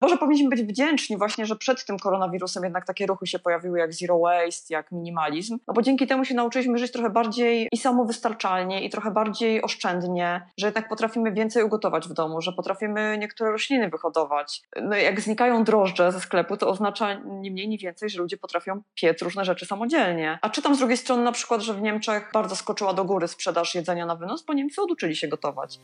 Może powinniśmy być wdzięczni właśnie, że przed tym koronawirusem jednak takie ruchy się pojawiły jak zero waste, jak minimalizm, no bo dzięki temu się nauczyliśmy żyć trochę bardziej i samowystarczalnie i trochę bardziej oszczędnie, że jednak potrafimy więcej ugotować w domu, że potrafimy niektóre rośliny wyhodować. No jak znikają drożdże ze sklepu, to oznacza ni mniej, ni więcej, że ludzie potrafią piec różne rzeczy samodzielnie. A czytam z drugiej strony na przykład, że w Niemczech bardzo skoczyła do góry sprzedaż jedzenia na wynos, bo Niemcy oduczyli się gotować.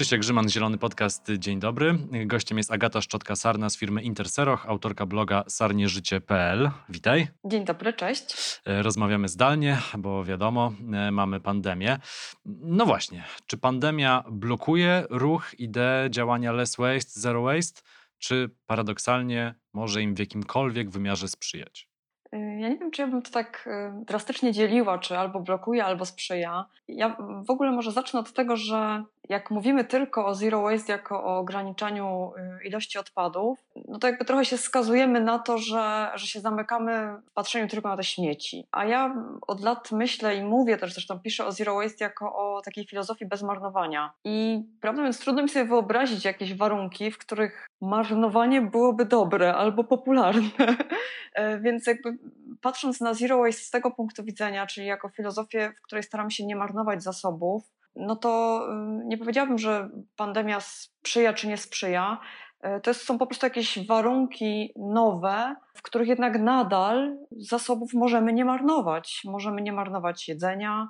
Krzysiek Grzyman, Zielony Podcast. Dzień dobry. Gościem jest Agata Szczotka-Sarna z firmy Interseroch, autorka bloga sarnieżycie.pl. Witaj. Dzień dobry, cześć. E, rozmawiamy zdalnie, bo wiadomo, e, mamy pandemię. No właśnie, czy pandemia blokuje ruch, ideę działania less waste, zero waste, czy paradoksalnie może im w jakimkolwiek wymiarze sprzyjać? Ja nie wiem, czy ja bym to tak y, drastycznie dzieliła, czy albo blokuje, albo sprzyja. Ja w ogóle może zacznę od tego, że jak mówimy tylko o zero waste jako o ograniczaniu y, ilości odpadów, no to jakby trochę się skazujemy na to, że, że się zamykamy w patrzeniu tylko na te śmieci. A ja od lat myślę i mówię też, zresztą piszę o zero waste jako o takiej filozofii bez marnowania. I prawdę mówiąc, trudno mi sobie wyobrazić jakieś warunki, w których marnowanie byłoby dobre albo popularne. Więc jakby patrząc na zero waste z tego punktu widzenia, czyli jako filozofię, w której staram się nie marnować zasobów, no to nie powiedziałabym, że pandemia sprzyja czy nie sprzyja. Y, to są po prostu jakieś warunki nowe, w których jednak nadal zasobów możemy nie marnować. Możemy nie marnować jedzenia,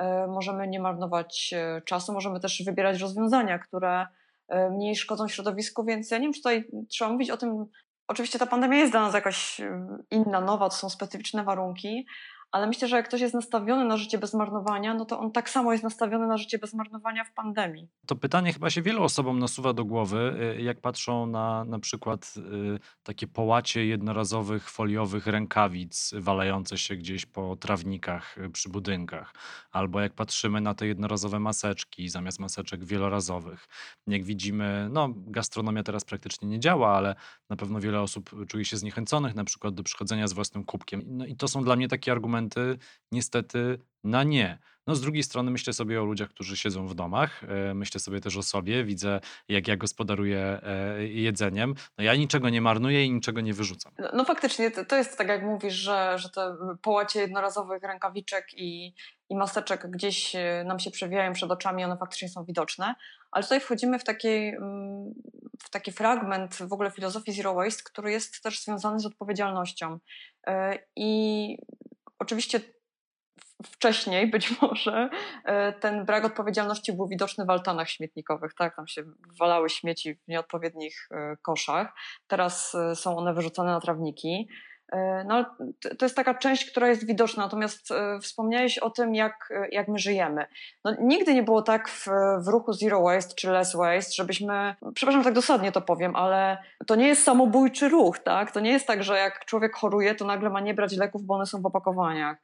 y, możemy nie marnować czasu, możemy też wybierać rozwiązania, które mniej szkodzą środowisku, więc ja nie wiem, czy tutaj trzeba mówić o tym. Oczywiście ta pandemia jest dla nas jakaś inna, nowa, to są specyficzne warunki, ale myślę, że jak ktoś jest nastawiony na życie bez marnowania, no to on tak samo jest nastawiony na życie bez marnowania w pandemii. To pytanie chyba się wielu osobom nasuwa do głowy, y, jak patrzą na na przykład y, takie połacie jednorazowych, foliowych rękawic walające się gdzieś po trawnikach y, przy budynkach, albo jak patrzymy na te jednorazowe maseczki zamiast maseczek wielorazowych. Jak widzimy, no gastronomia teraz praktycznie nie działa, ale na pewno wiele osób czuje się zniechęconych na przykład do przychodzenia z własnym kubkiem. No i to są dla mnie takie argumenty, niestety na nie. No z drugiej strony myślę sobie o ludziach, którzy siedzą w domach, e, myślę sobie też o sobie, widzę jak ja gospodaruję e, jedzeniem. No ja niczego nie marnuję i niczego nie wyrzucam. No, no faktycznie, to jest tak jak mówisz, że, że te połacie jednorazowych rękawiczek i, i maseczek gdzieś e, nam się przewijają przed oczami, one faktycznie są widoczne, ale tutaj wchodzimy w taki, w taki fragment w ogóle filozofii Zero Waste, który jest też związany z odpowiedzialnością. I Oczywiście wcześniej być może e, ten brak odpowiedzialności był widoczny w altanach śmietnikowych, tak? Tam się walały śmieci w nieodpowiednich e, koszach. Teraz e, są one wyrzucane na trawniki. E, no, to jest taka część, która jest widoczna, natomiast e, wspomniałeś o tym, jak, e, jak my żyjemy. No, nigdy nie było tak w, w ruchu Zero Waste czy Less Waste, żebyśmy, przepraszam, tak dosadnie to powiem, ale to nie jest samobójczy ruch, tak? To nie jest tak, że jak człowiek choruje, to nagle ma nie brać leków, bo one są w opakowaniach.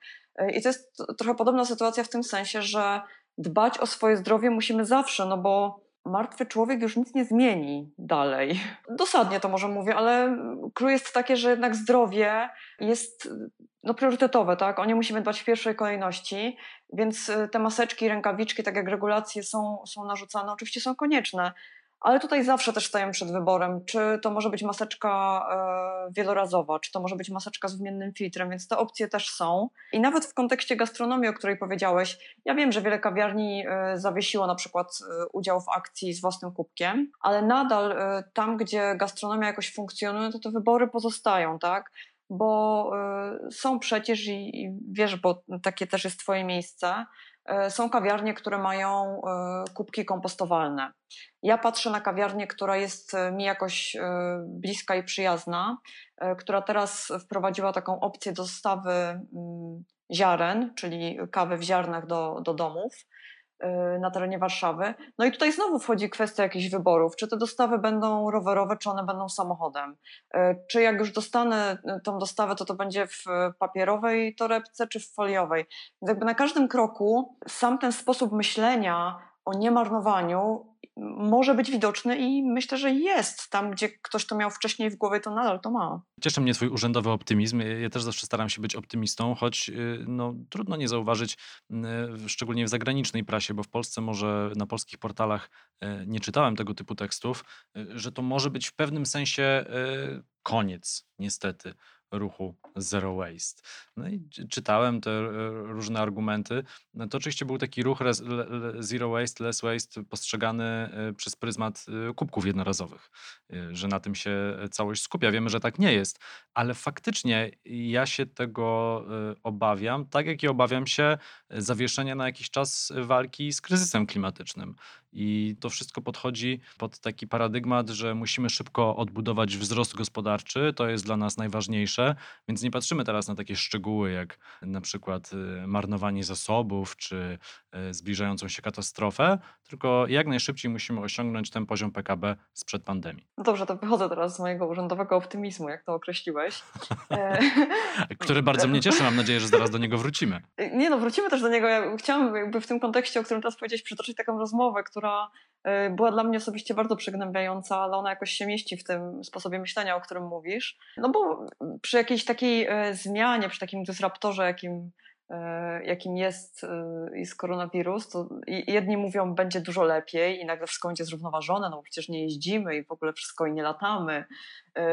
I to jest trochę podobna sytuacja w tym sensie, że dbać o swoje zdrowie musimy zawsze, no bo martwy człowiek już nic nie zmieni dalej. Dosadnie to może mówię, ale clue jest takie, że jednak zdrowie jest no, priorytetowe, tak? O nie musimy dbać w pierwszej kolejności, więc y, te maseczki, rękawiczki, tak jak regulacje są, są narzucane, oczywiście są konieczne, ale tutaj zawsze też stajemy przed wyborem, czy to może być maseczka e, wielorazowa, czy to może być maseczka z wymiennym filtrem, więc te opcje też są. I nawet w kontekście gastronomii, o której powiedziałeś, ja wiem, że wiele kawiarni e, zawiesiło na przykład e, udział w akcji z własnym kubkiem, ale nadal tam, gdzie gastronomia jakoś funkcjonuje, to te wybory pozostają, tak? Bo e, są przecież i, wiesz, bo takie też jest twoje miejsce, E, są kawiarnie, które mają e, kubki kompostowalne. Ja patrzę na kawiarnię, która jest mi jakoś bliska i przyjazna, która teraz wprowadziła taką opcję dostawy mm, ziaren, czyli kawy w ziarnach do, do domów. Y, na terenie Warszawy. No i tutaj znowu wchodzi kwestia jakichś wyborów. Czy te dostawy będą rowerowe, czy one będą samochodem? Y, czy jak już dostanę y, tą dostawę, to to będzie w papierowej torebce, czy w foliowej? Więc jakby na każdym kroku sam ten sposób myślenia o niemarnowaniu może być widoczny i myślę, że jest. Tam, gdzie ktoś to miał wcześniej w głowie, to nadal to ma. Cieszy mnie twój urzędowy optymizm. Ja też zawsze staram się być optymistą, choć y, no, trudno nie zauważyć, y, szczególnie w zagranicznej prasie, bo w Polsce może na polskich portalach y, nie czytałem tego typu tekstów, że to może być w pewnym sensie koniec, niestety ruchu Zero Waste. No i czytałem te e, różne argumenty. No to oczywiście był taki ruch Zero Waste, Less Waste postrzegany e, przez pryzmat e, kubków jednorazowych, że na tym się całość skupia. Wiemy, że tak nie jest, ale faktycznie ja się tego obawiam, tak jak i obawiam się zawieszenia na jakiś czas walki z kryzysem klimatycznym. I to wszystko podchodzi pod taki paradygmat, że musimy szybko odbudować wzrost gospodarczy, to jest dla nas najważniejsze, więc nie patrzymy teraz na takie szczegóły jak na przykład y, marnowanie zasobów czy y, zbliżającą się katastrofę, tylko jak najszybciej musimy osiągnąć ten poziom PKB sprzed pandemii. No dobrze, to wychodzę teraz z mojego urzędowego optymizmu, jak to określiłeś. E, Który bardzo mnie cieszy, mam nadzieję, że zaraz do niego wrócimy. Nie no, wrócimy też do niego. Ja chciałam jakby w tym kontekście, o którym teraz powiedziałeś, przytoczyć taką rozmowę, która e, była dla mnie osobiście bardzo przygnębiająca, ale ona jakoś się mieści w tym sposobie myślenia, o którym mówisz. No bo przy jakiejś takiej e, zmianie, przy takim dysraptorze, jakim E, jakim jest, jest koronawirus, to jedni mówią, będzie dużo lepiej i nagle wszystko będzie zrównoważone, no bo przecież nie jeździmy i w ogóle wszystko i nie latamy,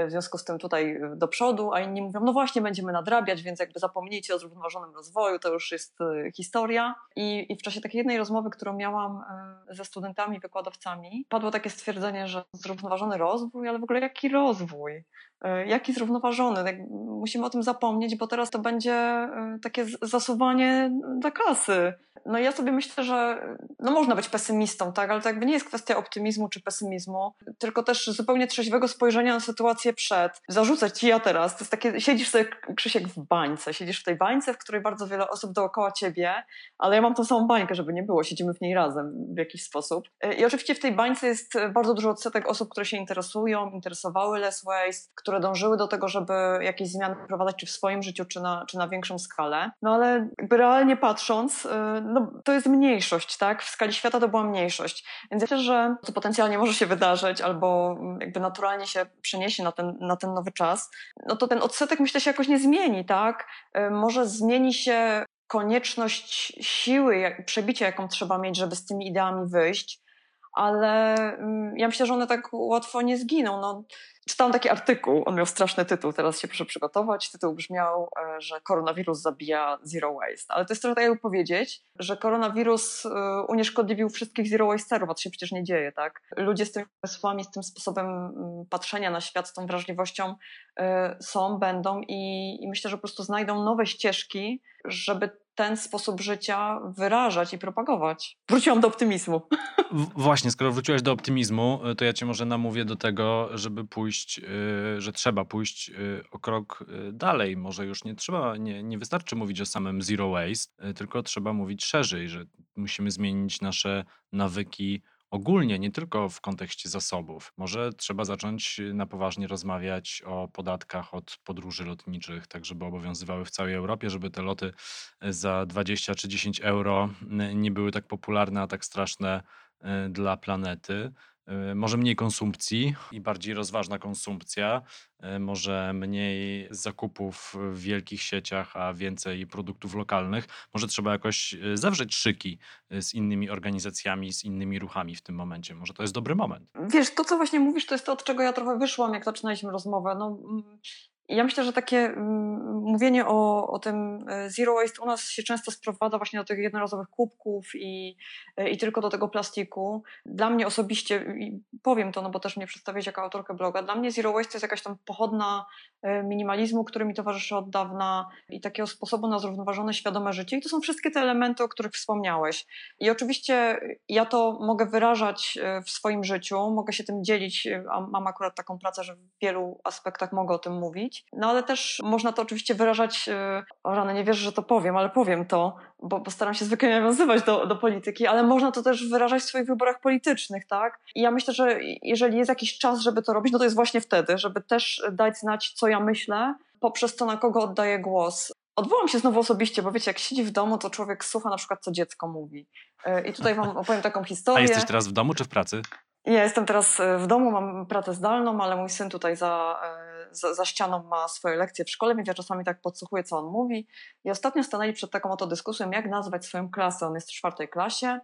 w związku z tym tutaj do przodu, a inni mówią, no właśnie będziemy nadrabiać, więc jakby zapomnijcie o zrównoważonym rozwoju, to już jest historia. I, i w czasie takiej jednej rozmowy, którą miałam ze studentami, wykładowcami, padło takie stwierdzenie, że zrównoważony rozwój, ale w ogóle jaki rozwój? E, jaki zrównoważony. Tak, musimy o tym zapomnieć, bo teraz to będzie e, takie zasuwanie dla kasy. No ja sobie myślę, że no można być pesymistą, tak, ale to jakby nie jest kwestia optymizmu czy pesymizmu, tylko też zupełnie trzeźwego spojrzenia na sytuację przed. Zarzucać ci ja teraz, to jest takie, siedzisz sobie Krzysiek w bańce, siedzisz w tej bańce, w której bardzo wiele osób dookoła ciebie, ale ja mam tą samą bańkę, żeby nie było, siedzimy w niej razem w jakiś sposób. E, I oczywiście w tej bańce jest bardzo dużo odsetek osób, które się interesują, interesowały Less Waste, które dążyły do tego, żeby jakieś zmiany wprowadzać, czy w swoim życiu, czy na, czy na większą skalę. No ale jakby realnie patrząc, y, no, to jest mniejszość, tak? W skali świata to była mniejszość. Więc myślę, że to potencjalnie może się wydarzyć, albo jakby naturalnie się przeniesie na ten, na ten nowy czas, no to ten odsetek myślę się jakoś nie zmieni, tak? Y, może zmieni się konieczność siły, przebicia, jaką trzeba mieć, żeby z tymi ideami wyjść, ale mm, ja myślę, że one tak łatwo nie zginą. No, czytałam taki artykuł, on miał straszny tytuł, teraz się proszę przygotować. Tytuł brzmiał, e, że koronawirus zabija zero waste. Ale to jest trochę tak jakby powiedzieć, że koronawirus e, unieszkodliwił wszystkich zero wasterów, a to się przecież nie dzieje, tak? Ludzie z tymi pomysłami, z tym sposobem mm, patrzenia na świat, z tą wrażliwością e, są, będą i, i myślę, że po prostu znajdą nowe ścieżki, żeby ten sposób życia wyrażać i propagować. Wróciłam do optymizmu. Właśnie, skoro wróciłaś do optymizmu, to ja cię może namówię do tego, żeby pójść, y, że trzeba pójść y, o krok y, dalej. Może już nie trzeba, nie, nie wystarczy mówić o samym zero waste, tylko trzeba mówić szerzej, że musimy zmienić nasze nawyki ogólnie, nie tylko w kontekście zasobów. Może trzeba zacząć y, na poważnie rozmawiać o podatkach od podróży lotniczych, tak żeby obowiązywały w całej Europie, żeby te loty y, za 20 czy 10 euro y, nie były tak popularne, a tak straszne dla planety. Y, może mniej konsumpcji i bardziej rozważna konsumpcja, y, może mniej zakupów w wielkich sieciach, a więcej produktów lokalnych. Może trzeba jakoś y, zawrzeć szyki z innymi organizacjami, z innymi ruchami w tym momencie. Może to jest dobry moment. Wiesz, to co właśnie mówisz, to jest to, od czego ja trochę wyszłam, jak zaczynaliśmy rozmowę. No, mm, ja myślę, że takie mm, mówienie o, o tym e, zero waste u nas się często sprowadza właśnie do tych jednorazowych kubków i, e, i tylko do tego plastiku. Dla mnie osobiście, powiem to, no bo też mnie przedstawiać jako autorkę bloga, dla mnie zero waste to jest jakaś tam pochodna e, minimalizmu, który mi towarzyszy od dawna i takiego sposobu na zrównoważone, świadome życie. I to są wszystkie te elementy, o których wspomniałeś. I oczywiście ja to mogę wyrażać w swoim życiu, mogę się tym dzielić, a mam akurat taką pracę, że w wielu aspektach mogę o tym mówić no ale też można to oczywiście wyrażać, e, o rany, nie wierzę, że to powiem, ale powiem to, bo postaram się zwykle nawiązywać do, do polityki, ale można to też wyrażać w swoich wyborach politycznych, tak? I ja myślę, że jeżeli jest jakiś czas, żeby to robić, no to jest właśnie wtedy, żeby też dać znać, co ja myślę, poprzez to, na kogo oddaję głos. odwołam się znowu osobiście, bo wiecie, jak siedzi w domu, to człowiek słucha na przykład, co dziecko mówi. I tutaj wam opowiem taką historię. A jesteś teraz w domu czy w pracy? Ja jestem teraz w domu, mam pracę zdalną, ale mój syn tutaj za, za, za, ścianą ma swoje lekcje w szkole, więc ja czasami tak podsłuchuję, co on mówi. I ostatnio stanęli przed taką oto dyskusją, jak nazwać swoją klasę. On jest w czwartej klasie.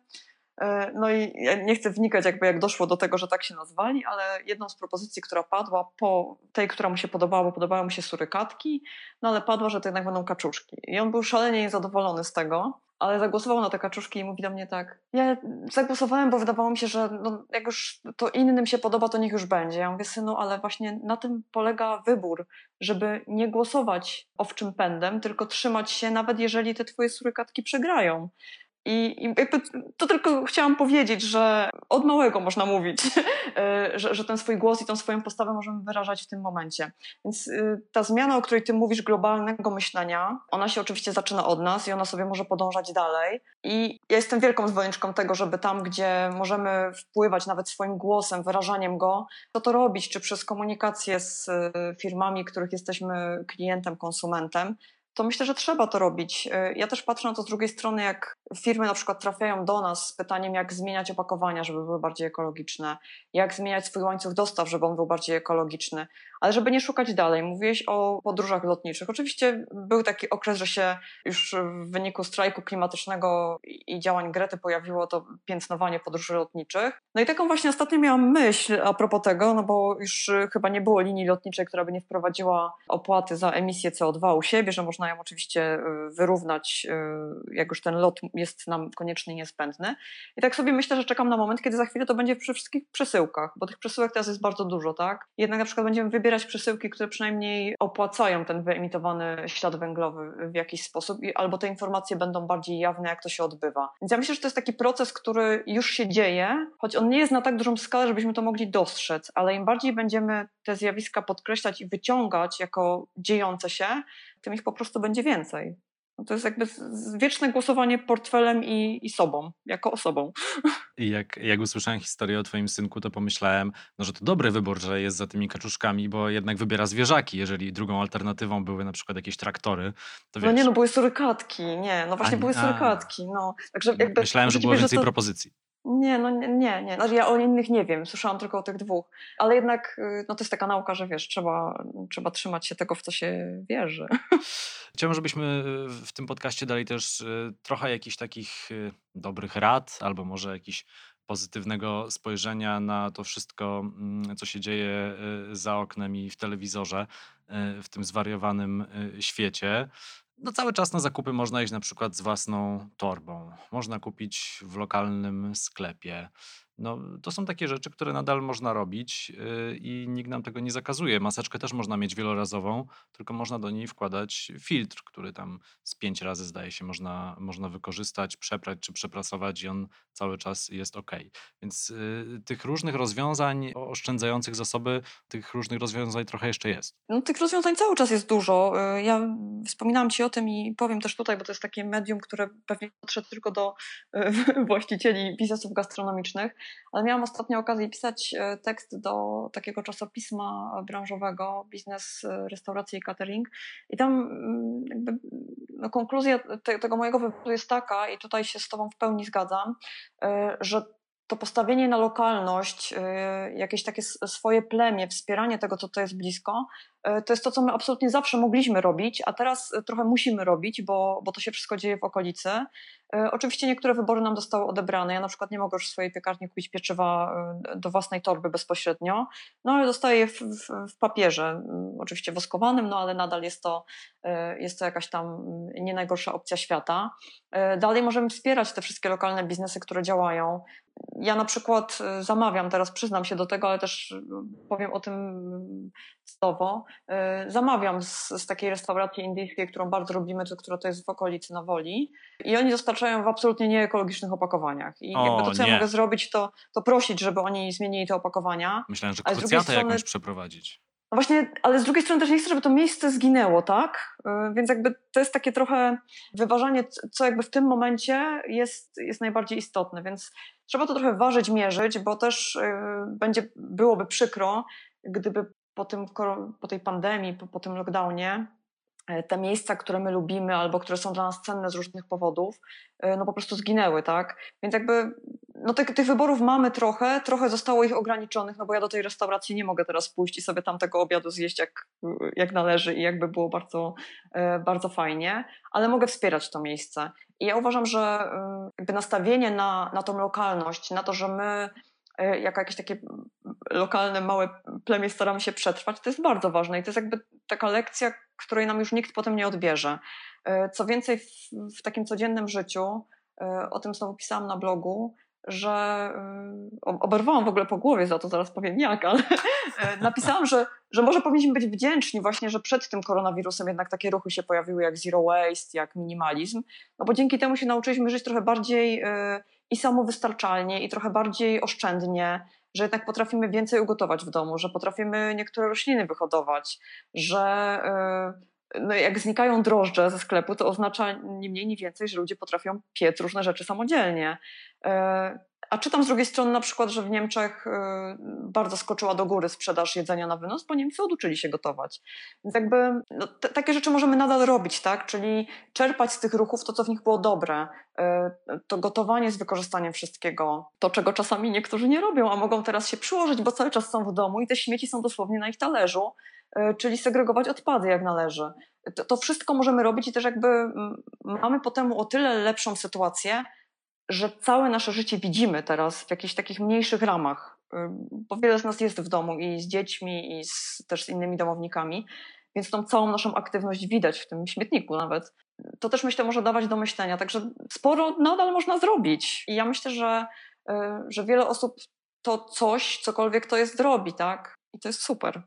E, no i ja nie chcę wnikać, jakby jak doszło do tego, że tak się nazwali, ale jedną z propozycji, która padła po tej, która mu się podobała, bo podobały mu się surykatki, no ale padła, że to jednak będą kaczuszki. I on był szalenie niezadowolony z tego, ale zagłosował na te kaczuszki i mówi do mnie tak, ja zagłosowałem, bo wydawało mi się, że no, jak już to innym się podoba, to niech już będzie. Ja mówię, synu, ale właśnie na tym polega wybór, żeby nie głosować owczym pędem, tylko trzymać się, nawet jeżeli te twoje surykatki przegrają. I, I, jakby to tylko chciałam powiedzieć, że od małego można mówić, e, że, że ten swój głos i tą swoją postawę możemy wyrażać w tym momencie. Więc y, ta zmiana, o której ty mówisz, globalnego myślenia, ona się oczywiście zaczyna od nas i ona sobie może podążać dalej. I ja jestem wielką zwolenniczką tego, żeby tam, gdzie możemy wpływać nawet swoim głosem, wyrażaniem go, to to robić, czy przez komunikację z y, firmami, których jesteśmy klientem, konsumentem, to myślę, że trzeba to robić. E, ja też patrzę na to z drugiej strony, jak firmy na przykład trafiają do nas z pytaniem, jak zmieniać opakowania, żeby były bardziej ekologiczne, jak zmieniać swój łańcuch dostaw, żeby on był bardziej ekologiczny, ale żeby nie szukać dalej. Mówiłeś o podróżach lotniczych. Oczywiście był taki okres, że się już w wyniku strajku klimatycznego i działań Grety pojawiło to piętnowanie podróży lotniczych. No i taką właśnie ostatnio miałam myśl a propos tego, no bo już chyba nie było linii lotniczej, która by nie wprowadziła opłaty za emisję CO2 u siebie, że można ją oczywiście y, wyrównać, y, jak już ten lot jest nam konieczny i niezbędny. I tak sobie myślę, że czekam na moment, kiedy za chwilę to będzie przy wszystkich przesyłkach, bo tych przesyłek teraz jest bardzo dużo, tak? Jednak na przykład będziemy wybierać przesyłki, które przynajmniej opłacają ten wyemitowany ślad węglowy w jakiś sposób, albo te informacje będą bardziej jawne, jak to się odbywa. Więc ja myślę, że to jest taki proces, który już się dzieje, choć on nie jest na tak dużą skalę, żebyśmy to mogli dostrzec, ale im bardziej będziemy te zjawiska podkreślać i wyciągać jako dziejące się, tym ich po prostu będzie więcej. No to jest jakby wieczne głosowanie portfelem i, i sobą, jako osobą. I jak, jak usłyszałem historię o twoim synku, to pomyślałem, no, że to dobry wybór, że jest za tymi kaczuszkami, bo jednak wybiera zwierzaki. Jeżeli drugą alternatywą były na przykład jakieś traktory, to wiesz... No nie, no były surykatki, nie, no właśnie a, były surykatki, no. Także jakby, Myślałem, że było więcej to... propozycji. Nie, no nie, nie, nie. Znaczy ja o innych nie wiem, słyszałam tylko o tych dwóch. Ale jednak y, no to jest taka nauka, że wiesz, trzeba, trzeba trzymać się tego, w co się wierzy. Chciałbym, żebyśmy y, w tym podcaście dali też y, trochę jakichś takich dobrych rad, albo może jakiś pozytywnego spojrzenia na to wszystko, mm, co się dzieje za oknem i w telewizorze w tym zwariowanym świecie. No cały czas na zakupy można iść na przykład z własną torbą. Można kupić w lokalnym sklepie. No, to są takie rzeczy, które nadal można robić yy, i nikt nam tego nie zakazuje. Maseczkę też można mieć wielorazową, tylko można do niej wkładać filtr, który tam z pięć razy zdaje się można, można wykorzystać, przeprać czy przeprasować i on cały czas jest ok. Więc yy, tych różnych rozwiązań oszczędzających zasoby, tych różnych rozwiązań trochę jeszcze jest. No, tych rozwiązań cały czas jest dużo. Yy, ja wspominałam Ci o tym i powiem też tutaj, bo to jest takie medium, które pewnie podszedł tylko do yy, właścicieli biznesów gastronomicznych ale miałam ostatnio okazję pisać e, tekst do takiego czasopisma branżowego, biznes, e, restauracja i catering. I tam mm, jakby, no, konkluzja te, tego mojego wypowiedzi jest taka, i tutaj się z Tobą w pełni zgadzam, e, że to postawienie na lokalność, jakieś takie swoje plemię, wspieranie tego, co to jest blisko, to jest to, co my absolutnie zawsze mogliśmy robić, a teraz trochę musimy robić, bo, bo to się wszystko dzieje w okolicy. E, oczywiście niektóre wybory nam zostały odebrane. Ja na przykład nie mogę już w swojej piekarni kupić pieczywa do własnej torby bezpośrednio, no ale dostaję je w, w, w papierze, oczywiście woskowanym, no ale nadal jest to, jest to jakaś tam nie najgorsza opcja świata. Dalej możemy wspierać te wszystkie lokalne biznesy, które działają. Ja na przykład zamawiam, teraz przyznam się do tego, ale też powiem o tym słowo. Zamawiam z, z takiej restauracji indyjskiej, którą bardzo lubimy, która to jest w okolicy na Woli. I oni dostarczają w absolutnie nieekologicznych opakowaniach. I o, jakby to, co nie. ja mogę zrobić, to, to prosić, żeby oni zmienili te opakowania. Myślałem, że krucjatę strony... jakąś przeprowadzić. No właśnie, ale z drugiej strony też nie chcę, żeby to miejsce zginęło, tak? Y, więc jakby to jest takie trochę wyważanie, co jakby w tym momencie jest, jest najbardziej istotne. Więc trzeba to trochę ważyć, mierzyć, bo też y, będzie, byłoby przykro, gdyby po, tym, po tej pandemii, po, po tym lockdownie te miejsca, które my lubimy albo które są dla nas cenne z różnych powodów, e, no po prostu zginęły, tak? Więc jakby no tych, tych wyborów mamy trochę, trochę zostało ich ograniczonych, no bo ja do tej restauracji nie mogę teraz pójść i sobie tam tego obiadu zjeść jak, jak należy i jakby było bardzo, bardzo fajnie, ale mogę wspierać to miejsce. I ja uważam, że jakby nastawienie na, na tą lokalność, na to, że my E, jako jakieś takie lokalne, małe plemię staramy się przetrwać, to jest bardzo ważne i to jest jakby taka lekcja, której nam już nikt potem nie odbierze. E, co więcej, w, w takim codziennym życiu, e, o tym znowu pisałam na blogu, że oberwałam w ogóle po głowie za to, zaraz powiem jak, ale napisałam, że, że może powinniśmy być wdzięczni właśnie, że przed tym koronawirusem jednak takie ruchy się pojawiły jak zero waste, jak minimalizm, no bo dzięki temu się nauczyliśmy żyć trochę bardziej i samowystarczalnie, i trochę bardziej oszczędnie, że jednak potrafimy więcej ugotować w domu, że potrafimy niektóre rośliny wyhodować, że yy, no jak znikają drożdże ze sklepu, to oznacza ni mniej, ni więcej, że ludzie potrafią piec różne rzeczy samodzielnie. Yy, a czytam z drugiej strony na przykład, że w Niemczech y, bardzo skoczyła do góry sprzedaż jedzenia na wynos, bo Niemcy oduczyli się gotować. Więc jakby no, takie rzeczy możemy nadal robić, tak? Czyli czerpać z tych ruchów to, co w nich było dobre. Y, to gotowanie z wykorzystaniem wszystkiego, to czego czasami niektórzy nie robią, a mogą teraz się przyłożyć, bo cały czas są w domu i te śmieci są dosłownie na ich talerzu, czyli segregować odpady jak należy. To, to wszystko możemy robić i też jakby mm, mamy potem o tyle lepszą sytuację, że całe nasze życie widzimy teraz w jakichś takich mniejszych ramach, y, bo wiele z nas jest w domu i z dziećmi, i z, też z innymi domownikami, więc tą całą naszą aktywność widać w tym śmietniku nawet. To też myślę może dawać do myślenia, także sporo nadal można zrobić. I ja myślę, że, y, że wiele osób to coś, cokolwiek to jest, robi, tak? I to jest super.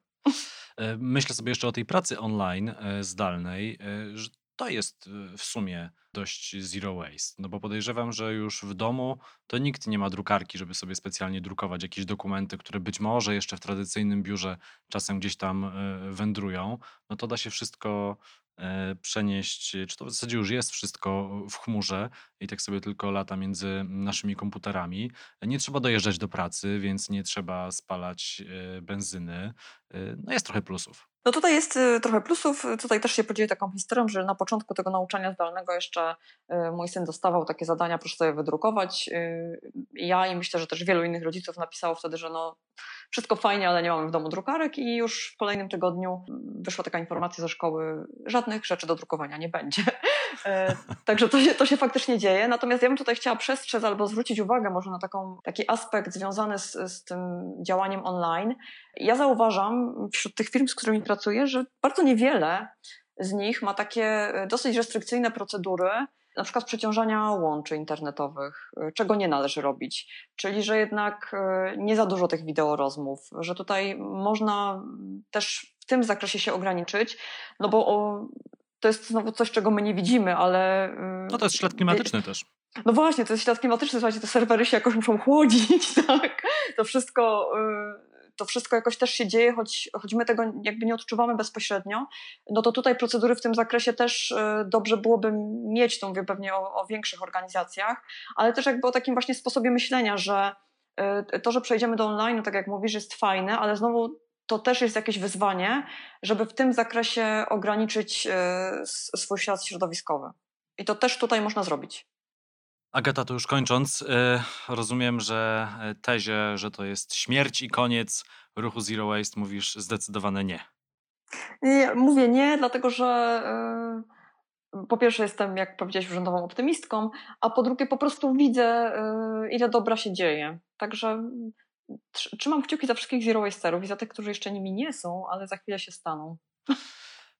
E, myślę sobie jeszcze o tej pracy online, e, zdalnej, e, że to jest w sumie dość zero waste, no bo podejrzewam, że już w domu to nikt nie ma drukarki, żeby sobie specjalnie drukować jakieś dokumenty, które być może jeszcze w tradycyjnym biurze czasem gdzieś tam wędrują. No to da się wszystko przenieść, czy to w zasadzie już jest wszystko w chmurze i tak sobie tylko lata między naszymi komputerami. Nie trzeba dojeżdżać do pracy, więc nie trzeba spalać benzyny. No jest trochę plusów. No tutaj jest y, trochę plusów. Tutaj też się podzieli taką historią, że na początku tego nauczania zdalnego jeszcze y, mój syn dostawał takie zadania, proszę sobie wydrukować. Y, ja i myślę, że też wielu innych rodziców napisało wtedy, że no wszystko fajnie, ale nie mamy w domu drukarek i już w kolejnym tygodniu wyszła taka informacja ze szkoły, żadnych rzeczy do drukowania nie będzie. Także to się, to się faktycznie dzieje. Natomiast ja bym tutaj chciała przestrzec albo zwrócić uwagę może na taką, taki aspekt związany z, z tym działaniem online. Ja zauważam wśród tych firm, z którymi pracuję, że bardzo niewiele z nich ma takie e, dosyć restrykcyjne procedury, na przykład przeciążania łączy internetowych, e, czego nie należy robić. Czyli, że jednak e, nie za dużo tych wideorozmów, że tutaj można też w tym zakresie się ograniczyć, no bo to jest znowu coś, czego my nie widzimy, ale. No to jest ślad klimatyczny też. No właśnie, to jest ślad klimatyczny, słuchajcie, te serwery się jakoś muszą chłodzić, tak? To wszystko to wszystko jakoś też się dzieje, choć, choć my tego jakby nie odczuwamy bezpośrednio, no to tutaj procedury w tym zakresie też dobrze byłoby mieć, to mówię pewnie o, o większych organizacjach, ale też jakby o takim właśnie sposobie myślenia, że to, że przejdziemy do online, no tak jak mówisz, jest fajne, ale znowu to też jest jakieś wyzwanie, żeby w tym zakresie ograniczyć e, swój świat środowiskowy. I to też tutaj można zrobić. Agata, to już kończąc, y, rozumiem, że y, tezie, że to jest śmierć i koniec ruchu Zero Waste, mówisz zdecydowane nie. Nie, mówię nie, dlatego że po pierwsze jestem, jak powiedziałeś, urzędową optymistką, a po drugie po prostu widzę, ile dobra się dzieje. Także trzymam kciuki za wszystkich Zero Wasterów i za tych, którzy jeszcze nimi nie są, ale za chwilę się staną.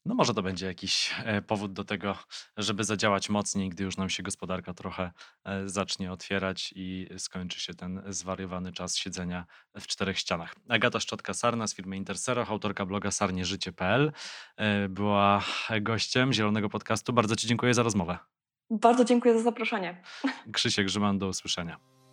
No może to będzie jakiś e, powód do tego, żeby zadziałać mocniej, gdy już nam się gospodarka trochę e, zacznie otwierać i skończy się ten zwariowany czas siedzenia w czterech ścianach. Agata Szczotka-Sarna z firmy Interseroch, autorka bloga sarnieżycie.pl e, była gościem Zielonego Podcastu. Bardzo Ci dziękuję za rozmowę. Bardzo dziękuję za zaproszenie. Krzysiek Grzyman, do usłyszenia.